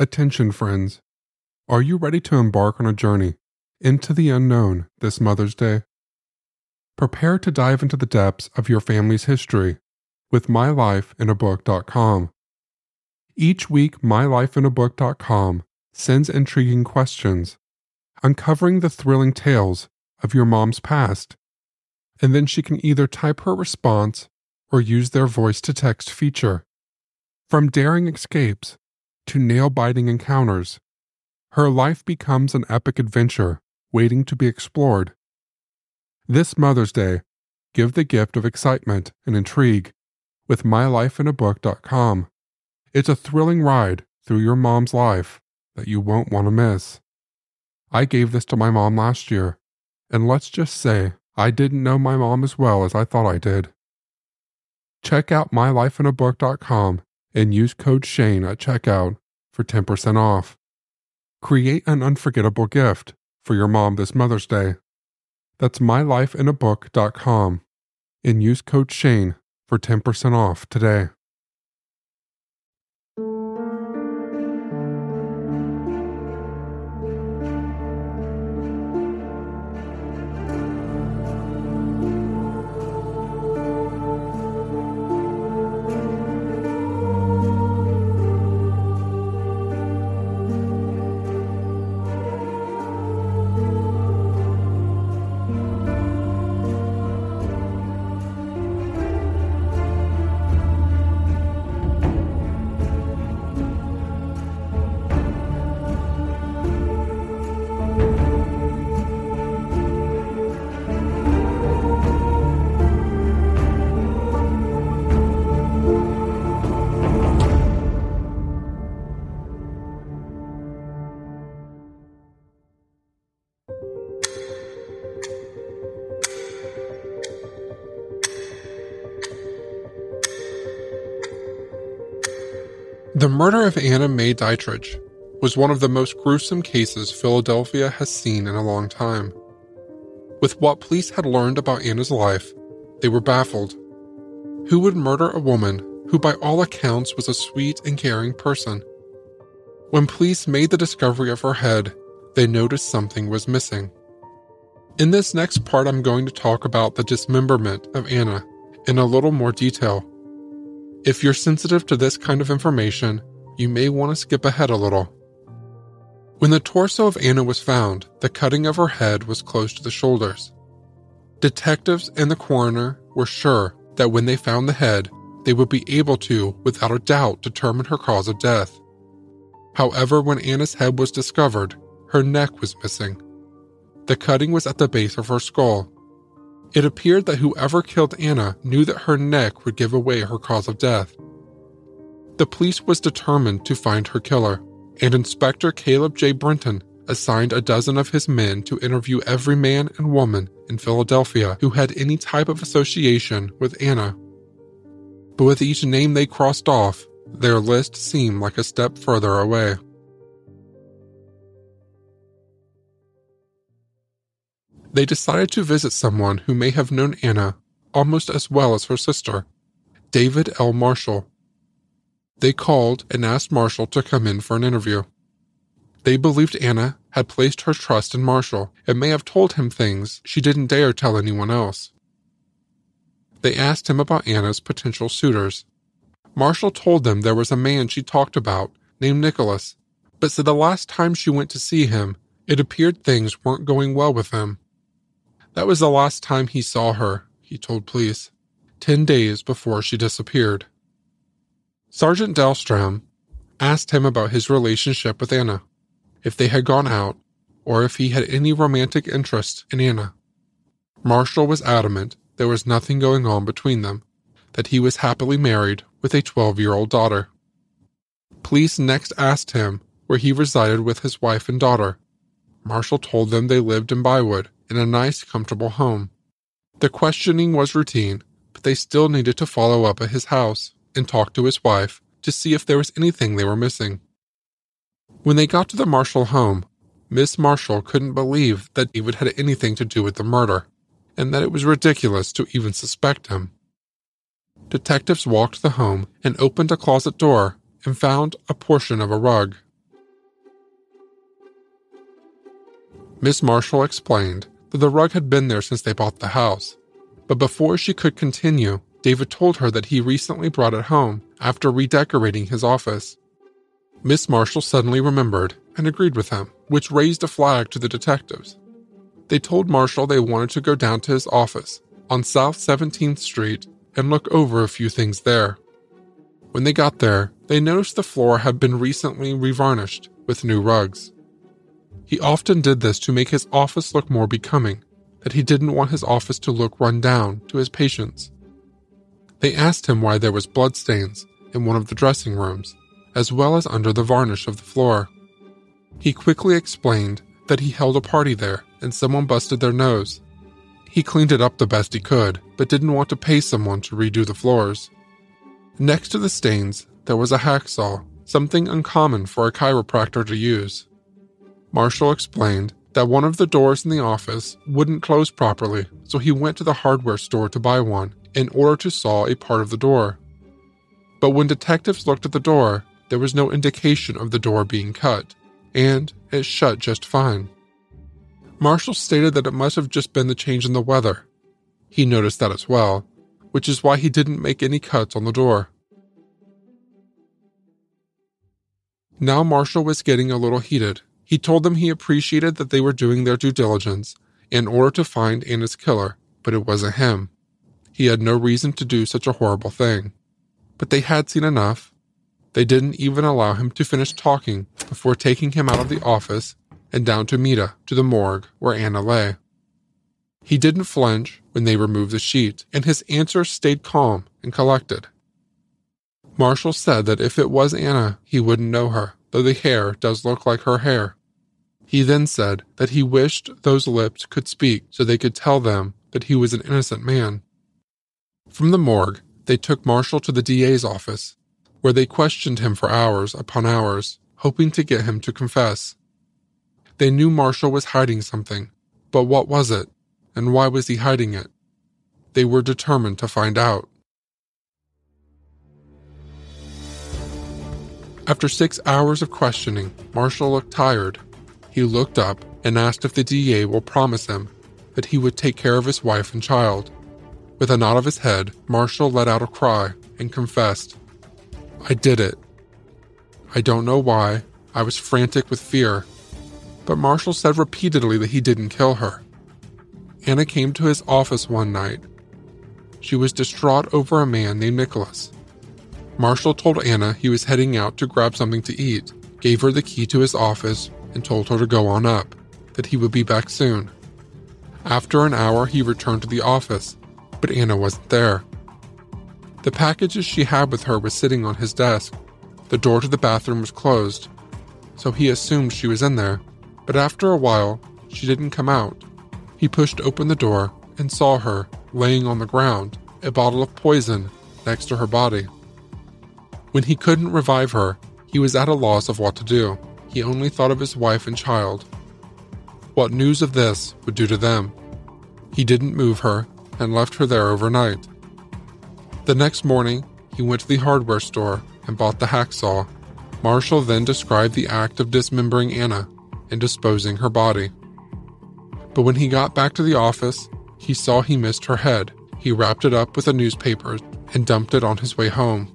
Attention, friends. Are you ready to embark on a journey into the unknown this Mother's Day? Prepare to dive into the depths of your family's history with mylifeinabook.com. Each week, mylifeinabook.com sends intriguing questions, uncovering the thrilling tales of your mom's past. And then she can either type her response or use their voice to text feature. From daring escapes to nail biting encounters, her life becomes an epic adventure waiting to be explored. This Mother's Day, give the gift of excitement and intrigue with mylifeinabook.com. It's a thrilling ride through your mom's life that you won't want to miss. I gave this to my mom last year, and let's just say I didn't know my mom as well as I thought I did. Check out mylifeinabook.com and use code Shane at checkout for 10% off. Create an unforgettable gift for your mom this Mother's Day. That's mylifeinabook.com and use code Shane for 10% off today. The murder of Anna May Dietrich was one of the most gruesome cases Philadelphia has seen in a long time. With what police had learned about Anna's life, they were baffled. Who would murder a woman who, by all accounts, was a sweet and caring person? When police made the discovery of her head, they noticed something was missing. In this next part, I'm going to talk about the dismemberment of Anna in a little more detail. If you're sensitive to this kind of information, you may want to skip ahead a little. When the torso of Anna was found, the cutting of her head was close to the shoulders. Detectives and the coroner were sure that when they found the head, they would be able to, without a doubt, determine her cause of death. However, when Anna's head was discovered, her neck was missing. The cutting was at the base of her skull, it appeared that whoever killed Anna knew that her neck would give away her cause of death. The police was determined to find her killer, and Inspector Caleb J. Brenton assigned a dozen of his men to interview every man and woman in Philadelphia who had any type of association with Anna. But with each name they crossed off, their list seemed like a step further away. They decided to visit someone who may have known Anna almost as well as her sister, David L. Marshall. They called and asked Marshall to come in for an interview. They believed Anna had placed her trust in Marshall and may have told him things she didn't dare tell anyone else. They asked him about Anna's potential suitors. Marshall told them there was a man she talked about named Nicholas, but said the last time she went to see him, it appeared things weren't going well with him. That was the last time he saw her, he told police, 10 days before she disappeared. Sergeant Dahlstrom asked him about his relationship with Anna, if they had gone out, or if he had any romantic interest in Anna. Marshall was adamant there was nothing going on between them, that he was happily married with a 12 year old daughter. Police next asked him where he resided with his wife and daughter. Marshall told them they lived in Bywood in a nice, comfortable home. The questioning was routine, but they still needed to follow up at his house and talk to his wife to see if there was anything they were missing. When they got to the Marshall home, Miss Marshall couldn't believe that David had anything to do with the murder, and that it was ridiculous to even suspect him. Detectives walked the home and opened a closet door and found a portion of a rug. Miss Marshall explained that the rug had been there since they bought the house, but before she could continue, David told her that he recently brought it home after redecorating his office. Miss Marshall suddenly remembered and agreed with him, which raised a flag to the detectives. They told Marshall they wanted to go down to his office on South 17th Street and look over a few things there. When they got there, they noticed the floor had been recently revarnished with new rugs. He often did this to make his office look more becoming, that he didn't want his office to look run down to his patients. They asked him why there was bloodstains in one of the dressing rooms, as well as under the varnish of the floor. He quickly explained that he held a party there and someone busted their nose. He cleaned it up the best he could, but didn't want to pay someone to redo the floors. Next to the stains, there was a hacksaw, something uncommon for a chiropractor to use. Marshall explained that one of the doors in the office wouldn't close properly, so he went to the hardware store to buy one in order to saw a part of the door. But when detectives looked at the door, there was no indication of the door being cut, and it shut just fine. Marshall stated that it must have just been the change in the weather. He noticed that as well, which is why he didn't make any cuts on the door. Now Marshall was getting a little heated. He told them he appreciated that they were doing their due diligence in order to find Anna's killer, but it wasn't him. He had no reason to do such a horrible thing. But they had seen enough. They didn't even allow him to finish talking before taking him out of the office and down to Mita, to the morgue where Anna lay. He didn't flinch when they removed the sheet, and his answer stayed calm and collected. Marshall said that if it was Anna, he wouldn't know her, though the hair does look like her hair. He then said that he wished those lips could speak so they could tell them that he was an innocent man. From the morgue, they took Marshall to the DA's office, where they questioned him for hours upon hours, hoping to get him to confess. They knew Marshall was hiding something, but what was it, and why was he hiding it? They were determined to find out. After six hours of questioning, Marshall looked tired. He looked up and asked if the DA will promise him that he would take care of his wife and child. With a nod of his head, Marshall let out a cry and confessed, I did it. I don't know why. I was frantic with fear but Marshall said repeatedly that he didn't kill her. Anna came to his office one night. She was distraught over a man named Nicholas. Marshall told Anna he was heading out to grab something to eat, gave her the key to his office, and told her to go on up, that he would be back soon. After an hour, he returned to the office, but Anna wasn't there. The packages she had with her was sitting on his desk. The door to the bathroom was closed, so he assumed she was in there but after a while, she didn't come out. He pushed open the door and saw her laying on the ground, a bottle of poison next to her body. When he couldn't revive her, he was at a loss of what to do. He only thought of his wife and child. What news of this would do to them. He didn't move her and left her there overnight. The next morning, he went to the hardware store and bought the hacksaw. Marshall then described the act of dismembering Anna and disposing her body. But when he got back to the office, he saw he missed her head. He wrapped it up with a newspaper and dumped it on his way home.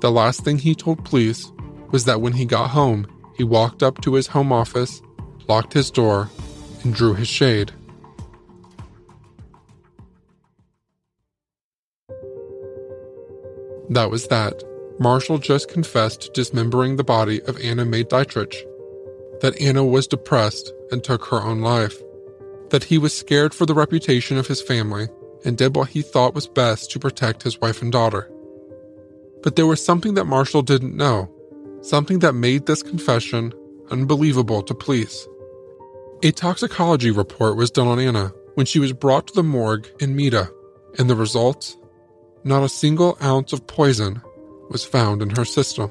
The last thing he told police was that when he got home, he walked up to his home office, locked his door, and drew his shade. That was that. Marshall just confessed to dismembering the body of Anna May Dietrich that Anna was depressed and took her own life, that he was scared for the reputation of his family and did what he thought was best to protect his wife and daughter. But there was something that Marshall didn't know. Something that made this confession unbelievable to police. A toxicology report was done on Anna when she was brought to the morgue in Mita, and the results? Not a single ounce of poison was found in her system.